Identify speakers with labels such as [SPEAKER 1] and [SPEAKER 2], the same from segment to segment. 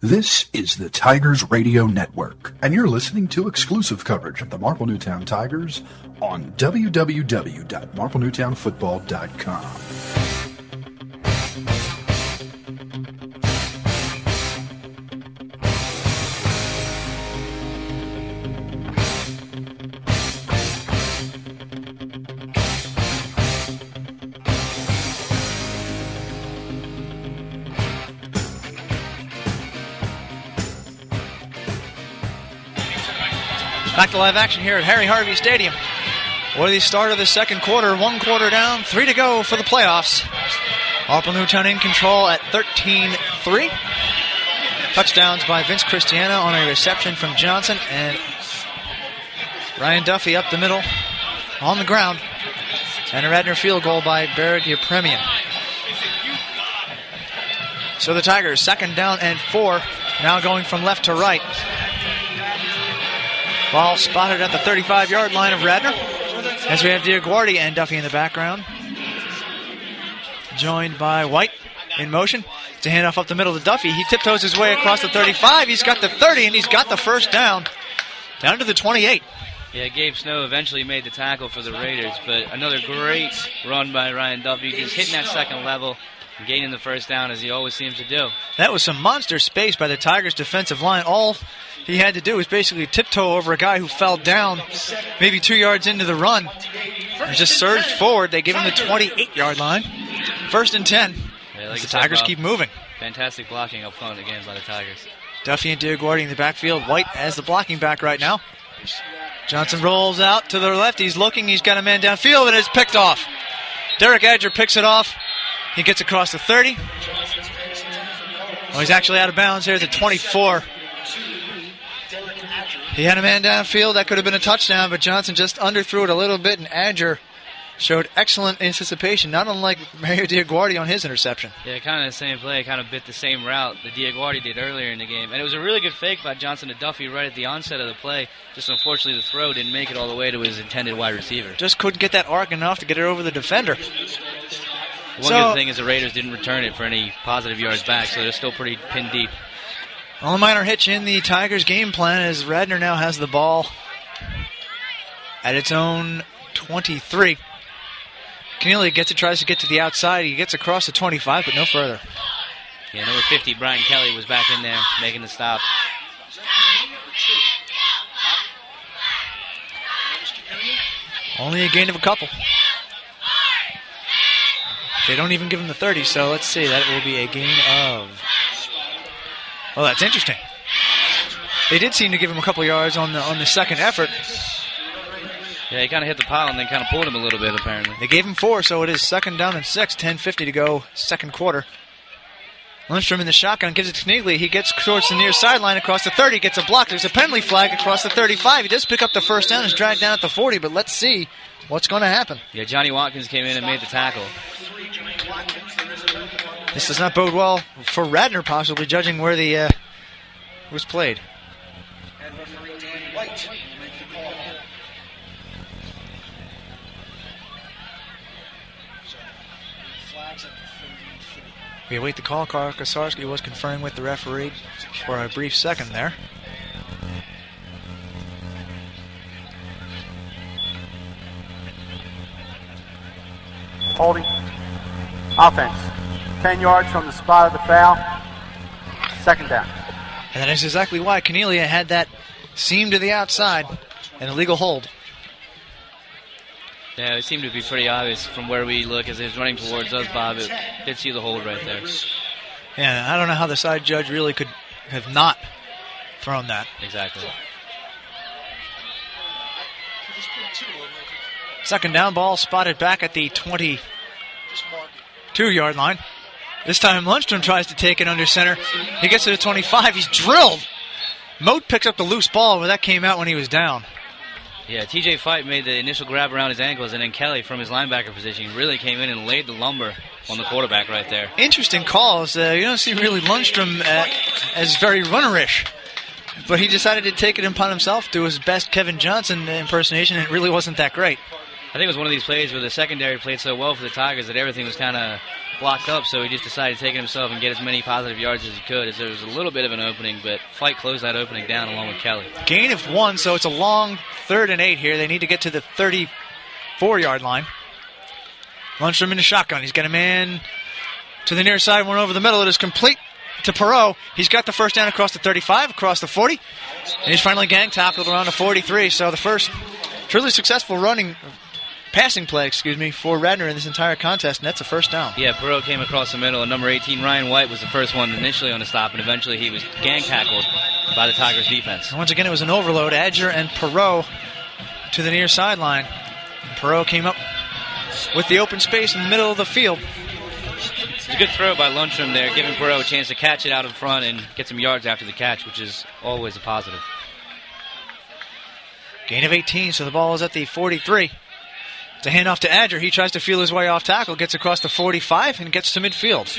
[SPEAKER 1] This is the Tigers Radio Network, and you're listening to exclusive coverage of the Marple Newtown Tigers on www.marplenewtownfootball.com.
[SPEAKER 2] Back to live action here at Harry Harvey Stadium. Where the start of the second quarter, one quarter down, three to go for the playoffs. Marple Newtown in control at 13 3. Touchdowns by Vince Christiana on a reception from Johnson and Ryan Duffy up the middle on the ground. And a Radnor field goal by Berg Yepremian. So the Tigers, second down and four, now going from left to right. Ball spotted at the 35 yard line of Radnor. As we have Diaguardi and Duffy in the background. Joined by White in motion. to handoff up the middle to Duffy. He tiptoes his way across the 35. He's got the 30 and he's got the first down. Down to the 28.
[SPEAKER 3] Yeah, Gabe Snow eventually made the tackle for the Raiders, but another great run by Ryan Duffy, just hitting that second level gaining the first down as he always seems to do.
[SPEAKER 2] That was some monster space by the Tigers defensive line. All he had to do was basically tiptoe over a guy who fell down maybe two yards into the run and just surged forward. They give him the 28 yard line. First and 10.
[SPEAKER 3] Yeah, like
[SPEAKER 2] the
[SPEAKER 3] said,
[SPEAKER 2] Tigers keep moving.
[SPEAKER 3] Fantastic blocking up front again by the Tigers.
[SPEAKER 2] Duffy and Diaguardi in the backfield. White as the blocking back right now. Johnson rolls out to the left. He's looking. He's got a man downfield and it's picked off. Derek Adger picks it off. He gets across the 30. Oh, he's actually out of bounds here at the 24. He had a man downfield. That could have been a touchdown, but Johnson just underthrew it a little bit, and Adger showed excellent anticipation, not unlike Mario Diaguardi on his interception.
[SPEAKER 3] Yeah, kind of the same play, kind of bit the same route that Diaguardi did earlier in the game. And it was a really good fake by Johnson to Duffy right at the onset of the play. Just unfortunately, the throw didn't make it all the way to his intended wide receiver.
[SPEAKER 2] Just couldn't get that arc enough to get it over the defender.
[SPEAKER 3] One
[SPEAKER 2] So-
[SPEAKER 3] good thing is the Raiders didn't return it for any positive yards back, so they're still pretty pinned deep.
[SPEAKER 2] Only minor hitch in the Tigers' game plan is Radnor now has the ball at its own 23. Keneally gets it, tries to get to the outside. He gets across the 25, but no further.
[SPEAKER 3] Yeah, number 50, Brian Kelly, was back in there making the stop.
[SPEAKER 2] Only a gain of a couple. They don't even give him the 30, so let's see. That will be a gain of. Oh, that's interesting. They did seem to give him a couple yards on the on the second effort.
[SPEAKER 3] Yeah, he kind of hit the pile and then kind of pulled him a little bit, apparently.
[SPEAKER 2] They gave him four, so it is second down and six. 10.50 to go, second quarter. Lundstrom in the shotgun gives it to Knigley. He gets towards the near sideline across the 30, gets a block. There's a penalty flag across the 35. He does pick up the first down, is dragged down at the 40, but let's see what's going to happen.
[SPEAKER 3] Yeah, Johnny Watkins came in and made the tackle.
[SPEAKER 2] This does not bode well for Radnor, possibly, judging where the uh, was played. We await the call. Kosarski was conferring with the referee for a brief second there.
[SPEAKER 4] Holding. Offense. 10 yards from the spot of the foul. Second down.
[SPEAKER 2] And that is exactly why Cornelia had that seam to the outside, an illegal hold.
[SPEAKER 3] Yeah, it seemed to be pretty obvious from where we look as he was running towards us, Bob. It did see the hold right there.
[SPEAKER 2] Yeah, I don't know how the side judge really could have not thrown that.
[SPEAKER 3] Exactly.
[SPEAKER 2] Second down ball spotted back at the 22 yard line. This time Lundstrom tries to take it under center. He gets to the 25. He's drilled. Moat picks up the loose ball, where that came out when he was down.
[SPEAKER 3] Yeah, TJ Fight made the initial grab around his ankles, and then Kelly, from his linebacker position, really came in and laid the lumber on the quarterback right there.
[SPEAKER 2] Interesting calls. Uh, you don't see really Lundstrom uh, as very runnerish. But he decided to take it upon himself, do his best Kevin Johnson impersonation, and it really wasn't that great.
[SPEAKER 3] I think it was one of these plays where the secondary played so well for the Tigers that everything was kind of blocked up, so he just decided to take it himself and get as many positive yards as he could. As there was a little bit of an opening, but Fight closed that opening down along with Kelly.
[SPEAKER 2] Gain of one, so it's a long third and eight here. They need to get to the 34 yard line. Lundstrom in the shotgun. He's got a man to the near side, one over the middle. It is complete to Perot. He's got the first down across the 35, across the 40, and he's finally gang tackled around the 43. So the first truly successful running, passing play, excuse me, for Radnor in this entire contest, and that's a first down.
[SPEAKER 3] Yeah, Perot came across the middle, and number 18, Ryan White, was the first one initially on the stop, and eventually he was gang tackled by the Tigers defense.
[SPEAKER 2] And once again, it was an overload. Adger and Perot to the near sideline. Perot came up with the open space in the middle of the field.
[SPEAKER 3] It's a good throw by Lundstrom there, giving Perot a chance to catch it out in front and get some yards after the catch, which is always a positive.
[SPEAKER 2] Gain of 18, so the ball is at the 43. It's hand off to Adger. He tries to feel his way off tackle, gets across the 45, and gets to midfield.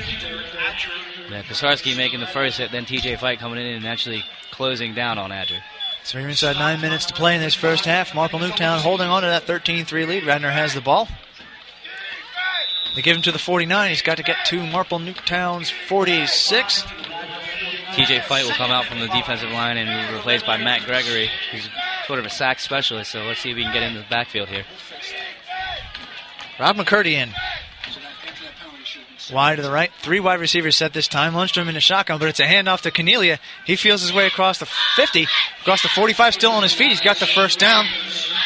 [SPEAKER 3] Yeah, Kosarski making the first hit, then TJ Fight coming in and actually closing down on Adger.
[SPEAKER 2] So we're inside nine minutes to play in this first half. Marple Newtown holding on to that 13-3 lead. Radnor has the ball. They give him to the 49. He's got to get to Marple Newtown's 46.
[SPEAKER 3] TJ Fight will come out from the defensive line and be replaced by Matt Gregory, who's sort of a sack specialist. So let's see if we can get into the backfield here.
[SPEAKER 2] Rob McCurdy in. Wide to the right. Three wide receivers set this time. Lundstrom in the shotgun, but it's a handoff to Cornelia. He feels his way across the 50, across the 45, still on his feet. He's got the first down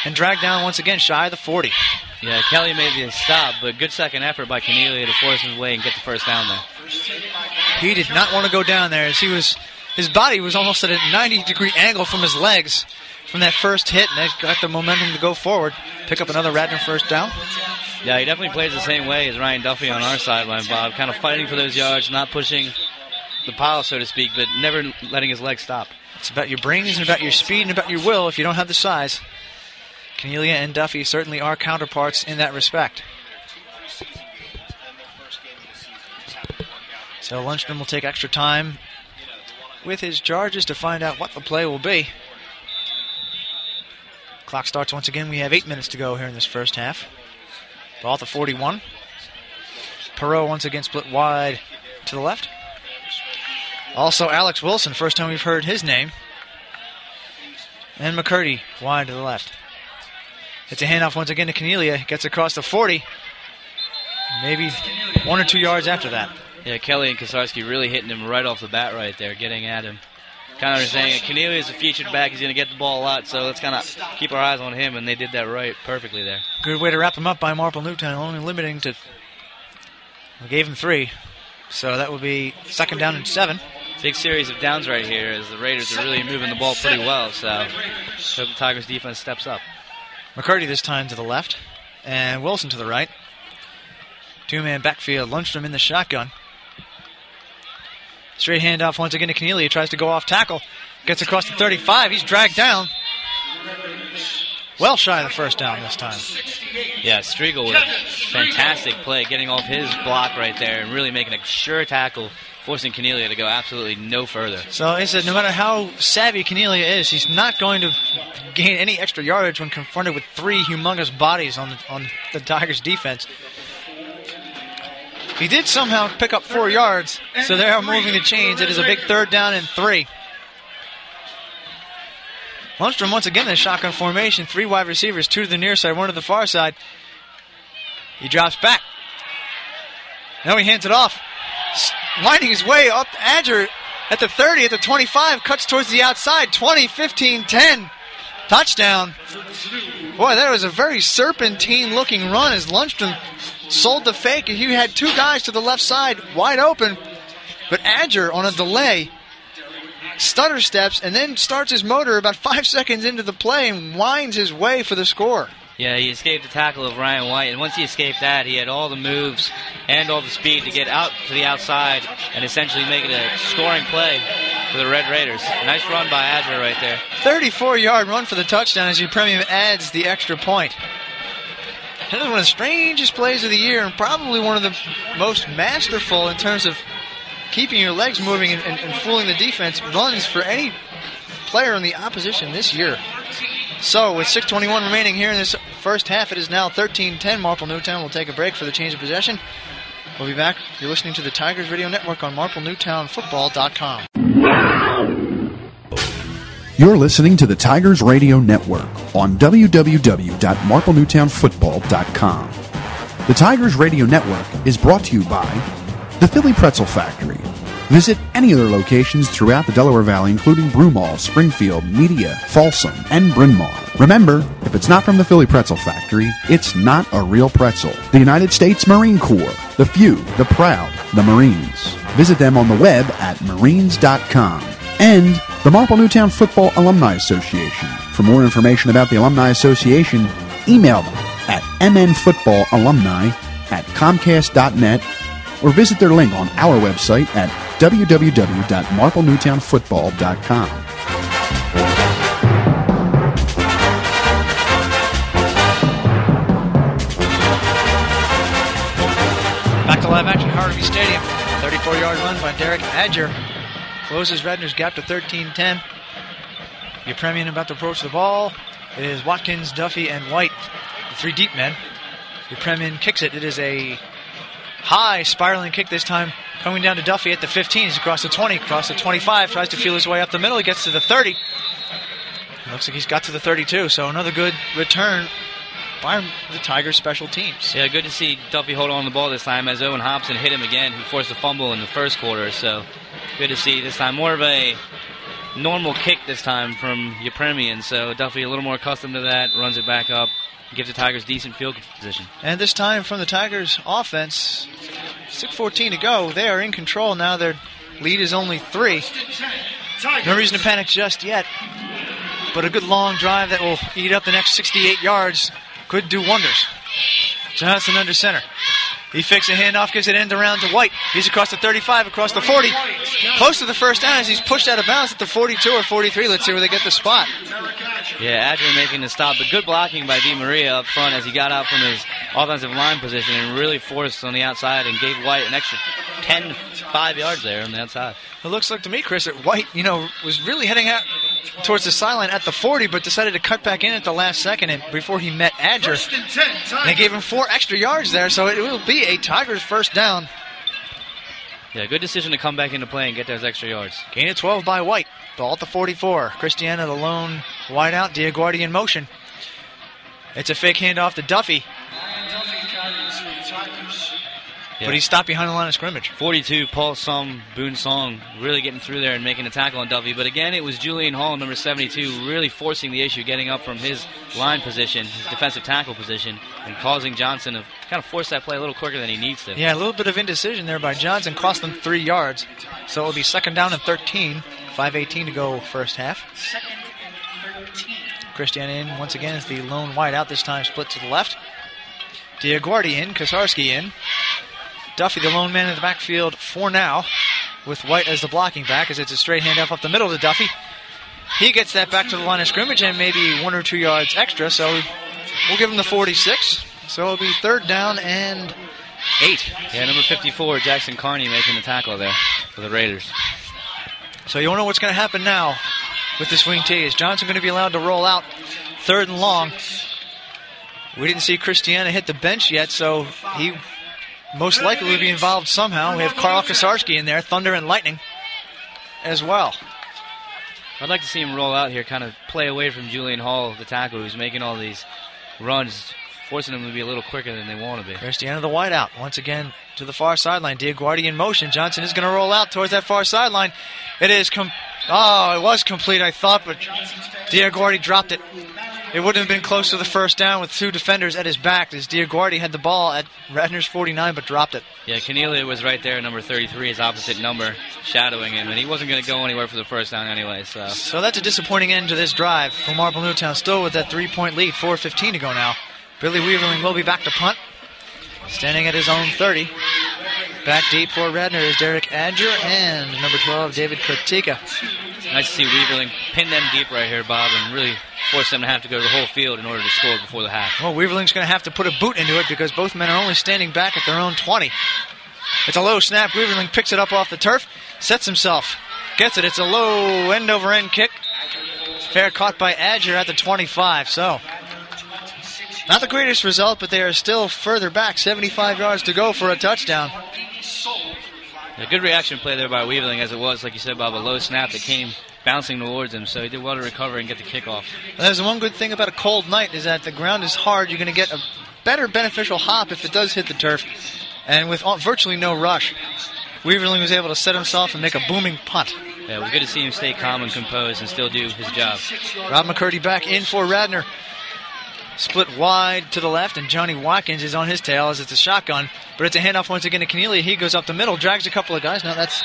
[SPEAKER 2] and dragged down once again, shy of the 40.
[SPEAKER 3] Yeah, Kelly made the stop, but good second effort by Cornelia to force his way and get the first down there.
[SPEAKER 2] He did not want to go down there as he was, his body was almost at a 90 degree angle from his legs from that first hit, and that got the momentum to go forward, pick up another Radnor first down.
[SPEAKER 3] Yeah, he definitely plays the same way as Ryan Duffy on our sideline, Bob. Kind of fighting for those yards, not pushing the pile, so to speak, but never letting his legs stop.
[SPEAKER 2] It's about your brains and about your speed and about your will if you don't have the size. Cornelia and Duffy certainly are counterparts in that respect. So Lundstrom will take extra time with his charges to find out what the play will be. Clock starts once again. We have eight minutes to go here in this first half. Ball the 41. Perot once again split wide to the left. Also, Alex Wilson, first time we've heard his name. And McCurdy wide to the left. It's a handoff once again to Cornelia. Gets across the 40. Maybe one or two yards after that.
[SPEAKER 3] Yeah, Kelly and Kosarski really hitting him right off the bat right there, getting at him. Kind of saying Cornelia is a featured back. He's going to get the ball a lot, so let's kind of keep our eyes on him, and they did that right perfectly there.
[SPEAKER 2] Good way to wrap him up by Marple Newtown, only limiting to. We gave him three, so that will be second down and seven.
[SPEAKER 3] Big series of downs right here as the Raiders are really moving the ball pretty well, so hope the Tigers defense steps up.
[SPEAKER 2] McCurdy this time to the left, and Wilson to the right. Two man backfield. Lundstrom in the shotgun. Straight handoff once again to Cornelia. Tries to go off tackle. Gets across the 35. He's dragged down. Well shy of the first down this time.
[SPEAKER 3] Yeah, Striegel with a fantastic play, getting off his block right there and really making a sure tackle, forcing Cornelia to go absolutely no further.
[SPEAKER 2] So I said, no matter how savvy Cornelia is, she's not going to gain any extra yardage when confronted with three humongous bodies on the, on the Tigers' defense. He did somehow pick up four yards, so they are moving the chains. It is a big third down and three. Lundstrom once again in the shotgun formation. Three wide receivers, two to the near side, one to the far side. He drops back. Now he hands it off. Winding his way up Adger at the 30, at the 25, cuts towards the outside. 20, 15, 10. Touchdown. Boy, that was a very serpentine looking run as Lundstrom sold the fake. He had two guys to the left side wide open, but Adger on a delay stutter steps and then starts his motor about five seconds into the play and winds his way for the score.
[SPEAKER 3] Yeah, he escaped the tackle of Ryan White, and once he escaped that, he had all the moves and all the speed to get out to the outside and essentially make it a scoring play for the Red Raiders. Nice run by Adger right there.
[SPEAKER 2] 34 yard run for the touchdown as Yepremian adds the extra point. That is one of the strangest plays of the year and probably one of the most masterful in terms of keeping your legs moving and, and, and fooling the defense runs for any player in the opposition this year. So, with 6.21 remaining here in this first half, it is now 13 10. Marple Newtown will take a break for the change of possession. We'll be back. You're listening to the Tigers Radio Network on MarpleNewtownFootball.com.
[SPEAKER 1] You're listening to the Tigers Radio Network on www.marplenewtownfootball.com. The Tigers Radio Network is brought to you by the Philly Pretzel Factory. Visit any of their locations throughout the Delaware Valley, including Broomall, Springfield, Media, Folsom, and Bryn Mawr. Remember, if it's not from the Philly Pretzel Factory, it's not a real pretzel. The United States Marine Corps, the few, the proud, the Marines. Visit them on the web at marines.com. And the Marple Newtown Football Alumni Association. For more information about the Alumni Association, email them at mnfootballalumni at comcast.net or visit their link on our website at www.marplenewtownfootball.com.
[SPEAKER 2] Back to live action, at Harvey Stadium. 34 yard run by Derek Adger. Closes Radnor's gap to 13 10. Yepremian about to approach the ball. It is Watkins, Duffy, and White, the three deep men. Yepremian kicks it. It is a high spiraling kick this time, coming down to Duffy at the 15. He's across the 20, across the 25, tries to feel his way up the middle. He gets to the 30. Looks like he's got to the 32, so another good return by the Tigers special teams.
[SPEAKER 3] Yeah, good to see Duffy hold on the ball this time as Owen Hobson hit him again, who forced a fumble in the first quarter. So good to see this time more of a normal kick this time from Yepremian. So Duffy a little more accustomed to that, runs it back up, gives the Tigers decent field position.
[SPEAKER 2] And this time from the Tigers offense, 6.14 to go. They are in control now. Their lead is only three. No reason to panic just yet. But a good long drive that will eat up the next 68 yards could do wonders. Johnson under center. He fakes a handoff, gives it end around to White. He's across the 35, across the 40. Close to the first down as he's pushed out of bounds at the 42 or 43. Let's see where they get the spot.
[SPEAKER 3] Yeah, Adrian making the stop, but good blocking by Di Maria up front as he got out from his offensive line position and really forced on the outside and gave White an extra 10, 5 yards there on the outside.
[SPEAKER 2] It looks like to me, Chris, that White, you know, was really heading out towards the sideline at the 40, but decided to cut back in at the last second and before he met Adger. And they gave him four extra yards there, so it will be a Tigers first down.
[SPEAKER 3] Yeah, good decision to come back into play and get those extra yards.
[SPEAKER 2] Gain of 12 by White. Ball at the 44. Christiana the lone wide out. Diaguardi in motion. It's a fake handoff to Duffy.
[SPEAKER 3] Yeah.
[SPEAKER 2] But he stopped behind the line of scrimmage.
[SPEAKER 3] 42, Paul Sum, Boone Song, really getting through there and making a tackle on Duffy. But again, it was Julian Hall, number 72, really forcing the issue, getting up from his line position, his defensive tackle position, and causing Johnson to kind of force that play a little quicker than he needs to.
[SPEAKER 2] Yeah, a little bit of indecision there by Johnson cost them three yards. So it'll be second down and 13. 5.18 to go first half. Christiana in once again is the lone wide out, this time split to the left. Diaguardi in, Kasarski in. Duffy, the lone man in the backfield for now, with White as the blocking back, as it's a straight handoff up the middle to Duffy. He gets that back to the line of scrimmage and maybe one or two yards extra, so we'll give him the 46. So it'll be third down and eight.
[SPEAKER 3] Yeah, number 54, Jackson Carney making the tackle there for the Raiders.
[SPEAKER 2] So you know what's going to happen now with the swing T. Is Johnson going to be allowed to roll out third and long? We didn't see Christiana hit the bench yet, so he most likely will be involved somehow. We have Carl Kasarski in there, Thunder and Lightning as well.
[SPEAKER 3] I'd like to see him roll out here, kind of play away from Julian Hall, the tackle, who's making all these runs, forcing them to be a little quicker than they want to be.
[SPEAKER 2] Christiana the end of the wideout once again to the far sideline. Diaguardi in motion. Johnson is going to roll out towards that far sideline. It is com- oh, it was complete, I thought, but Diaguardi dropped it. It wouldn't have been close to the first down with two defenders at his back as Diaguardi had the ball at Radnor's 49 but dropped it.
[SPEAKER 3] Yeah, Keneally was right there, number 33, his opposite number, shadowing him, and he wasn't going to go anywhere for the first down anyway. So,
[SPEAKER 2] So that's a disappointing end to this drive for Marple Newtown, still with that three point lead, 4.15 to go now. Billy Weaverling will be back to punt, standing at his own 30. Back deep for Radnor is Derek Adger and number 12, David Kurtika.
[SPEAKER 3] nice to see Weaverling pin them deep right here, Bob, and really force them to have to go to the whole field in order to score before the half.
[SPEAKER 2] Well, Weaverling's going to have to put a boot into it because both men are only standing back at their own 20. It's a low snap. Weaverling picks it up off the turf, sets himself, gets it. It's a low end over end kick. Fair caught by Adger at the 25. So, not the greatest result, but they are still further back. 75 yards to go for a touchdown.
[SPEAKER 3] A good reaction play there by Weaverling, as it was, like you said, Bob, a low snap that came bouncing towards him, so he did well to recover and get the kickoff.
[SPEAKER 2] There's one good thing about a cold night is that the ground is hard. You're going to get a better beneficial hop if it does hit the turf, and with all, virtually no rush. Weaverling was able to set himself and make a booming punt.
[SPEAKER 3] Yeah, it was good to see him stay calm and composed and still do his job.
[SPEAKER 2] Rob McCurdy back in for Radnor. Split wide to the left, and Johnny Watkins is on his tail as it's a shotgun. But it's a handoff once again to Keneally. He goes up the middle, drags a couple of guys. Now that's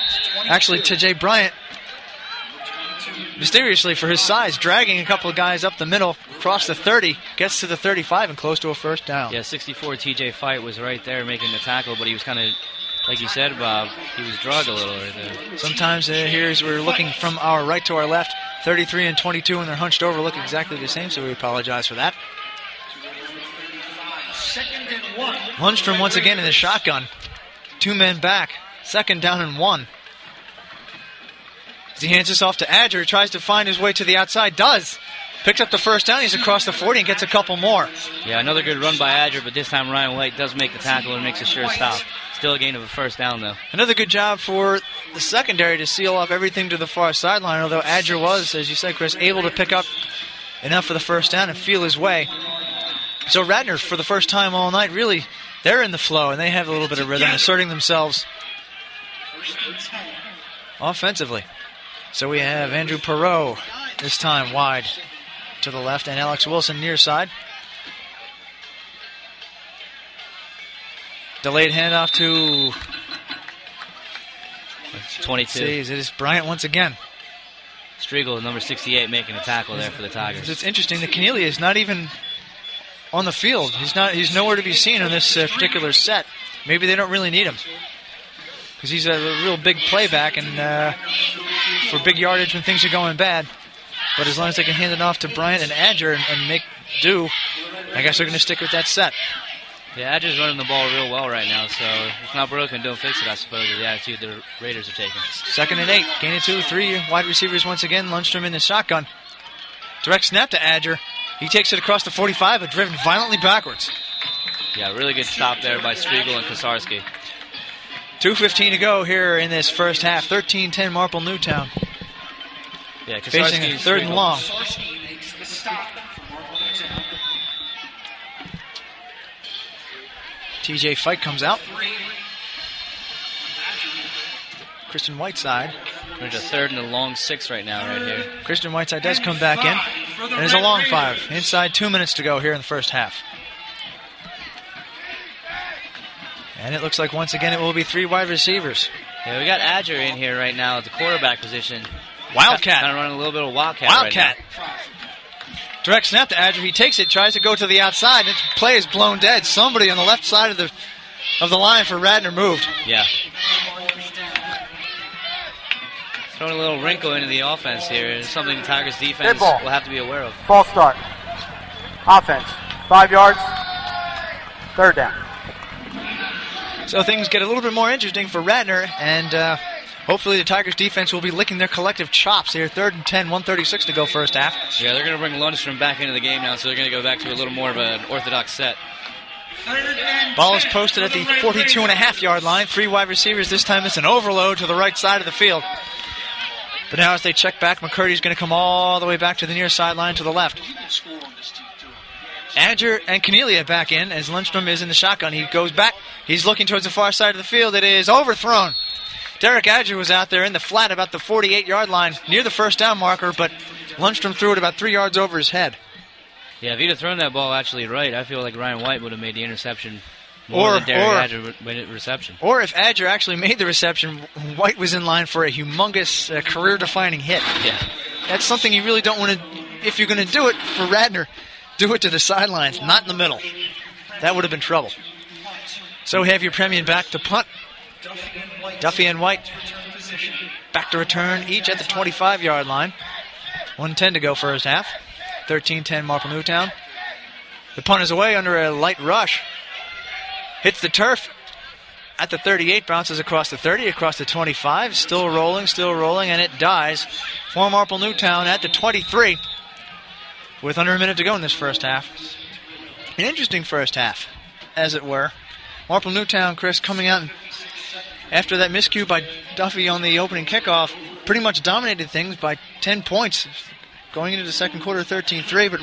[SPEAKER 2] actually to Jay Bryant. Mysteriously, for his size, dragging a couple of guys up the middle, across the 30, gets to the 35 and close to a first down.
[SPEAKER 3] Yeah, 64 TJ Fight was right there making the tackle, but he was kind of, like you said, Bob, he was drugged a little right there.
[SPEAKER 2] Sometimes uh, here's we're looking from our right to our left. 33 and 22, and they're hunched over, look exactly the same, so we apologize for that. Lundstrom once again in the shotgun. Two men back. Second down and one. As he hands this off to Adger, tries to find his way to the outside. Does. Picks up the first down. He's across the 40 and gets a couple more.
[SPEAKER 3] Yeah, another good run by Adger, but this time Ryan White does make the tackle and makes a sure stop. Still a gain of a first down, though.
[SPEAKER 2] Another good job for the secondary to seal off everything to the far sideline, although Adger was, as you said, Chris, able to pick up enough for the first down and feel his way. So Radnor, for the first time all night, really, they're in the flow and they have a little bit of rhythm, asserting themselves offensively. So we have Andrew Perot this time wide to the left and Alex Wilson near side. Delayed handoff to
[SPEAKER 3] 22.
[SPEAKER 2] Sees it is Bryant once again.
[SPEAKER 3] Striegel, number 68, making a tackle there for the Tigers.
[SPEAKER 2] It's interesting that Keneally is not even on the field. He's not. He's nowhere to be seen on this uh, particular set. Maybe they don't really need him because he's a real big playback and uh, for big yardage when things are going bad. But as long as they can hand it off to Bryant and Adger and, and make do, I guess they're going to stick with that set.
[SPEAKER 3] Yeah, Adger's running the ball real well right now, so if not broken, don't fix it, I suppose, is the attitude the Raiders are taking.
[SPEAKER 2] Second and eight. Gain of two, three wide receivers once again. Lundstrom in the shotgun. Direct snap to Adger. He takes it across the 45, but driven violently backwards.
[SPEAKER 3] Yeah, really good stop there by Striegel and Kosarski.
[SPEAKER 2] 2.15 to go here in this first half. 13 10 Marple Newtown.
[SPEAKER 3] Yeah,
[SPEAKER 2] Facing a third and long. TJ Fight comes out. Christian Whiteside.
[SPEAKER 3] There's a third and a long six right now, right here.
[SPEAKER 2] Christian Whiteside does come back in. And it's a long five. Inside two minutes to go here in the first half. And it looks like once again it will be three wide receivers.
[SPEAKER 3] Yeah, we got Adger in here right now at the quarterback position.
[SPEAKER 2] Wildcat.
[SPEAKER 3] Kind of running a little bit of wildcat.
[SPEAKER 2] Wildcat.
[SPEAKER 3] Right now.
[SPEAKER 2] Direct snap to Adger. He takes it, tries to go to the outside, and its play is blown dead. Somebody on the left side of the of the line for Radnor moved.
[SPEAKER 3] Yeah. Throwing a little wrinkle into the offense here. It's something the Tigers defense will have to be aware of.
[SPEAKER 4] False start. Offense. Five yards. Third down.
[SPEAKER 2] So things get a little bit more interesting for Radnor, and uh, hopefully the Tigers defense will be licking their collective chops here. Third and 10, 136 to go first half.
[SPEAKER 3] Yeah, they're going to bring Lundstrom back into the game now, so they're going to go back to a little more of an orthodox set.
[SPEAKER 2] Ball is posted at the 42 and a half yard line. Three wide receivers. This time it's an overload to the right side of the field. But now as they check back, McCurdy's going to come all the way back to the near sideline to the left. Adger and Cornelia back in as Lundstrom is in the shotgun. He goes back. He's looking towards the far side of the field. It is overthrown. Derek Adger was out there in the flat about the 48 yard line near the first down marker, but Lundstrom threw it about three yards over his head.
[SPEAKER 3] Yeah, if he'd have thrown that ball actually right, I feel like Ryan White would have made the interception more
[SPEAKER 2] Or-
[SPEAKER 3] than Derek
[SPEAKER 2] or-
[SPEAKER 3] Adger made reception.
[SPEAKER 2] Or if Adger actually made the reception, White was in line for a humongous uh, career defining hit.
[SPEAKER 3] Yeah.
[SPEAKER 2] That's something you really don't want to. If you're going to do it for Radnor, do it to the sidelines, not in the middle. That would have been trouble. So have Yepremian back to punt. Duffy and White back to return, each at the 25 yard line. 110 to go first half. 13 10 Marple Newtown. The punt is away under a light rush. Hits the turf at the 38, bounces across the 30, across the 25, still rolling, still rolling, and it dies for Marple Newtown at the 23. With under a minute to go in this first half. An interesting first half, as it were. Marple Newtown, Chris, coming out after that miscue by Duffy on the opening kickoff, pretty much dominated things by 10 points going into the second quarter 13 3. But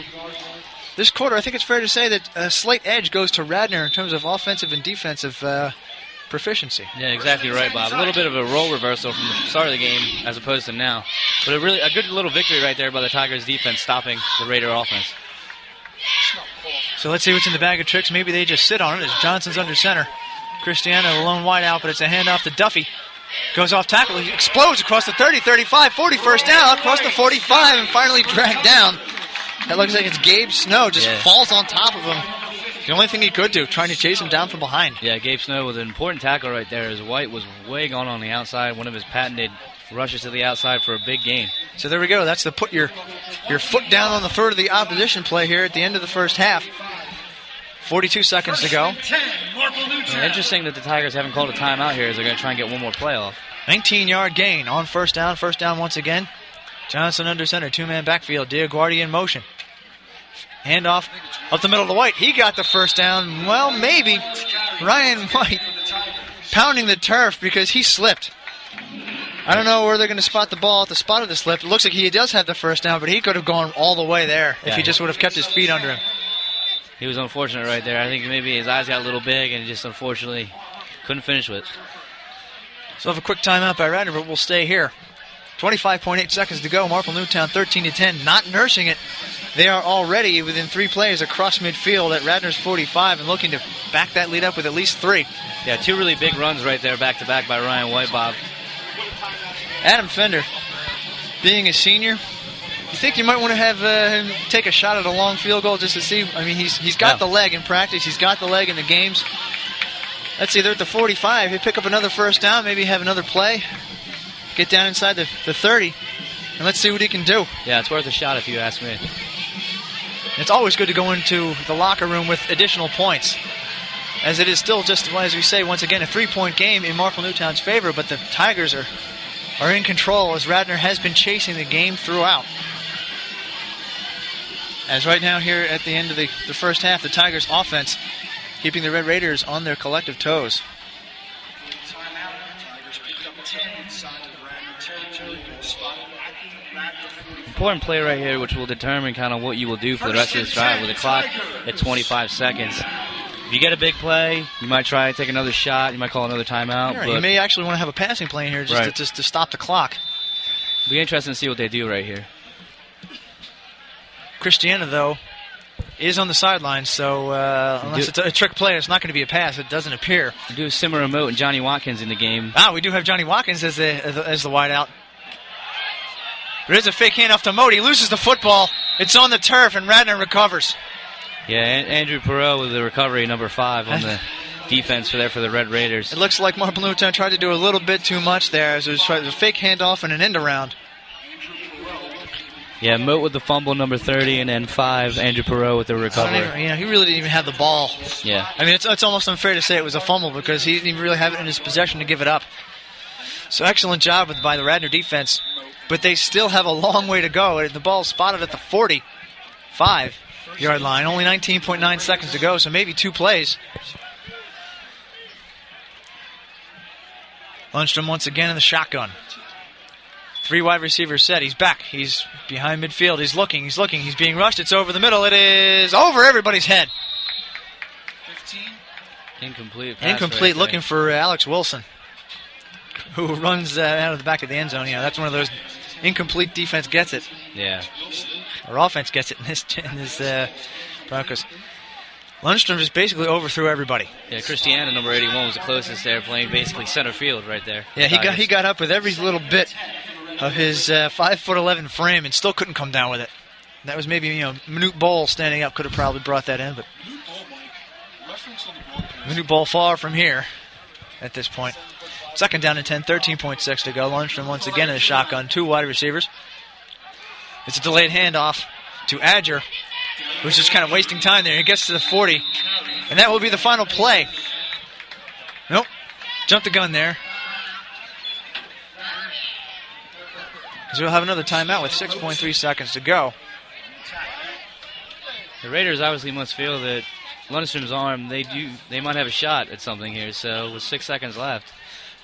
[SPEAKER 2] this quarter, I think it's fair to say that a slight edge goes to Radnor in terms of offensive and defensive uh, proficiency.
[SPEAKER 3] Yeah, exactly right, Bob. A little bit of a role reversal from the start of the game as opposed to now. But a really a good little victory right there by the Tigers defense stopping the Raider offense.
[SPEAKER 2] So let's see what's in the bag of tricks. Maybe they just sit on it as Johnson's under center. Christiana, the lone wide out, but it's a handoff to Duffy. Goes off tackle. He explodes across the 30, 35, 40 first down, across the 45, and finally dragged down. That looks like it's Gabe Snow. Just
[SPEAKER 3] Yeah.
[SPEAKER 2] falls on top of him. The only thing he could do, trying to chase him down from behind.
[SPEAKER 3] Yeah, Gabe Snow with an important tackle right there as White was way gone on the outside. One of his patented rushes to the outside for a big gain.
[SPEAKER 2] So there we go. That's the put your your foot down on the third of the opposition play here at the end of the first half. 42 seconds to go.
[SPEAKER 3] And interesting that the Tigers haven't called a timeout here as they're going to try and get one more play off.
[SPEAKER 2] 19 yard gain on first down. First down once again. Johnson under center. Two man backfield. Diaguardi in motion. Handoff up the middle of the White. He got the first down. Well, maybe. Ryan White pounding the turf because he slipped. I don't know where they're going to spot the ball at the spot of the slip. It looks like he does have the first down, but he could have gone all the way there if
[SPEAKER 3] Yeah.
[SPEAKER 2] he just would have kept his feet under him.
[SPEAKER 3] He was unfortunate right there. I think maybe his eyes got a little big and just unfortunately couldn't finish with. it.
[SPEAKER 2] So have a quick timeout by Radnor, but we'll stay here. 25.8 seconds to go. Marple Newtown 13 to 10, not nursing it. They are already within three plays across midfield at Radnor's 45 and looking to back that lead up with at least three.
[SPEAKER 3] Yeah, two really big runs right there back to back by Ryan White, Bob.
[SPEAKER 2] Adam Fender, being a senior, you think you might want to have uh, him take a shot at a long field goal just to see? I mean, he's he's got
[SPEAKER 3] Yeah.
[SPEAKER 2] the leg in practice. He's got the leg in the games. Let's see, they're at the 45. He'll pick up another first down, maybe have another play, get down inside the, the 30, and let's see what he can do.
[SPEAKER 3] Yeah, it's worth a shot if you ask me.
[SPEAKER 2] It's always good to go into the locker room with additional points, as it is still just, as we say, once again, a three-point game in Marple Newtown's favor, but the Tigers are, are in control as Radnor has been chasing the game throughout. As right now here at the end of the, the first half, the Tigers' offense keeping the Red Raiders on their collective toes.
[SPEAKER 3] Important play right here, which will determine kind of what you will do for the rest of this drive with the clock at 25 seconds. If you get a big play, you might try to take another shot. You might call another timeout.
[SPEAKER 2] You may actually want to have a passing play in here just,
[SPEAKER 3] Right.
[SPEAKER 2] to, just to stop the clock.
[SPEAKER 3] it'll be interesting to see what they do right here.
[SPEAKER 2] Christiana, though, is on the sideline, so uh, unless it's a, a trick play, it's not going to be a pass. It doesn't appear.
[SPEAKER 3] We do Simmer Remote and Johnny Watkins in the game.
[SPEAKER 2] Ah, we do have Johnny Watkins as the as the, as the wideout. There is a fake handoff to Modi. He loses the football. It's on the turf, and Radnor recovers.
[SPEAKER 3] Yeah, An- Andrew Perot with the recovery, number five on the defense for there for the Red Raiders.
[SPEAKER 2] It looks like Marple Newtown tried to do a little bit too much there, as it was a fake handoff and an end around.
[SPEAKER 3] Yeah, Moat with the fumble, number 30, and then five, Andrew Perot with the recovery.
[SPEAKER 2] even, you know, he really didn't even have the ball.
[SPEAKER 3] Yeah.
[SPEAKER 2] I mean, it's, it's almost unfair to say it was a fumble because he didn't even really have it in his possession to give it up. So excellent job with, by the Radnor defense, but they still have a long way to go. The ball's spotted at the 45 yard line. Only 19.9 seconds to go, so maybe two plays. Lundstrom once again in the shotgun. Three wide receivers set. He's back. He's behind midfield. He's looking. He's looking. He's being rushed. It's over the middle. It is over everybody's head.
[SPEAKER 3] Incomplete. pass
[SPEAKER 2] Incomplete.
[SPEAKER 3] right there.
[SPEAKER 2] looking for uh, Alex Wilson, who runs uh, out of the back of the end zone. You know, that's one of those incomplete defense gets it,
[SPEAKER 3] Yeah.
[SPEAKER 2] or offense gets it in this in this uh, Broncos. Lundstrom just basically overthrew everybody.
[SPEAKER 3] Yeah, Christiana, number 81, was the closest there, playing basically center field right there.
[SPEAKER 2] Yeah, he got he got up with every little bit of his uh, five foot eleven frame and still couldn't come down with it. That was maybe you know Manute Bol standing up could have probably brought that in, but Manute Bol far from here at this point. Second down and 10, 13.6 to go. Lundstrom once again in the shotgun, two wide receivers. It's a delayed handoff to Adger, who's just kind of wasting time there. He gets to the 40, and that will be the final play. Nope, jumped the gun there. So we'll have another timeout with 6.3 seconds to go.
[SPEAKER 3] The Raiders obviously must feel that Lundstrom's arm, they do, they might have a shot at something here. So with six seconds left,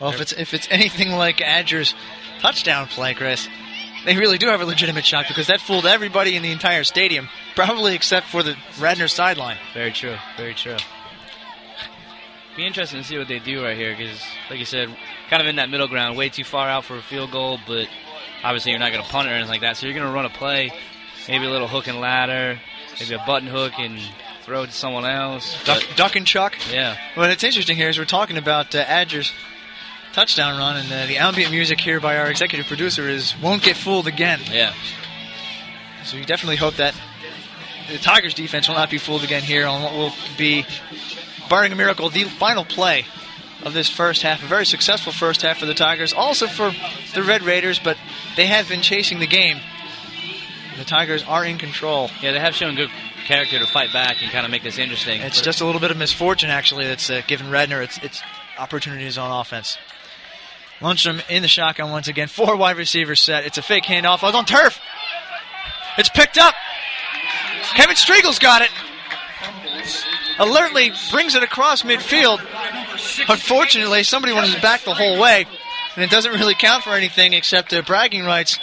[SPEAKER 2] Well, if it's if it's anything like Adger's touchdown play, Chris, they really do have a legitimate shot because that fooled everybody in the entire stadium, probably except for the Radnor sideline.
[SPEAKER 3] very true, very true. Be interesting to see what they do right here because, like you said, kind of in that middle ground, way too far out for a field goal, but obviously you're not going to punt it or anything like that. So you're going to run a play, maybe a little hook and ladder, maybe a button hook and throw it to someone else.
[SPEAKER 2] Duck, duck and chuck.
[SPEAKER 3] yeah,
[SPEAKER 2] Well, it's interesting here is we're talking about uh, Adger's touchdown run, and uh, the ambient music here by our executive producer is "Won't Get Fooled Again."
[SPEAKER 3] yeah.
[SPEAKER 2] So we definitely hope that the Tigers defense will not be fooled again here on what will be, barring a miracle, the final play of this first half. A very successful first half for the Tigers, also for the Red Raiders, but they have been chasing the game. The Tigers are in control.
[SPEAKER 3] Yeah, they have shown good character to fight back and kind of make this interesting.
[SPEAKER 2] It's just a little bit of misfortune, actually, that's uh, given Radnor its, its opportunities on offense. Lundstrom in the shotgun once again. Four wide receivers set. It's a fake handoff. I was on turf. It's picked up. Kevin Striegel's got it. Alertly brings it across midfield. Unfortunately, somebody was back the whole way, and it doesn't really count for anything except uh, bragging rights.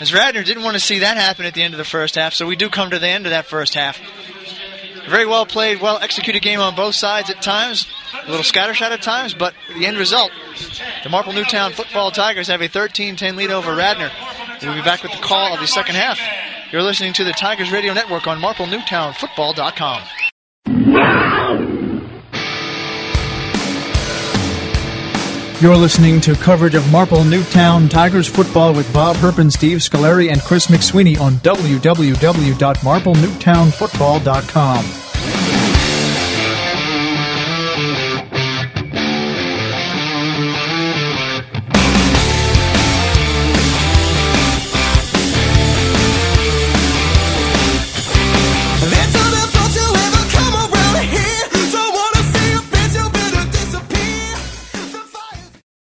[SPEAKER 2] As Radnor didn't want to see that happen at the end of the first half, so we do come to the end of that first half. Very well played, well executed game on both sides at times. A little scattershot at times, but the end result the Marple Newtown football Tigers have a 13 10 lead over Radnor. We'll be back with the call of the second half. You're listening to the Tigers Radio Network on MarpleNewtownFootball.com.
[SPEAKER 5] You're listening to coverage of Marple Newtown Tigers football with Bob Herpen, Steve Scoleri, and Chris McSweeney on www.marplenewtownfootball.com.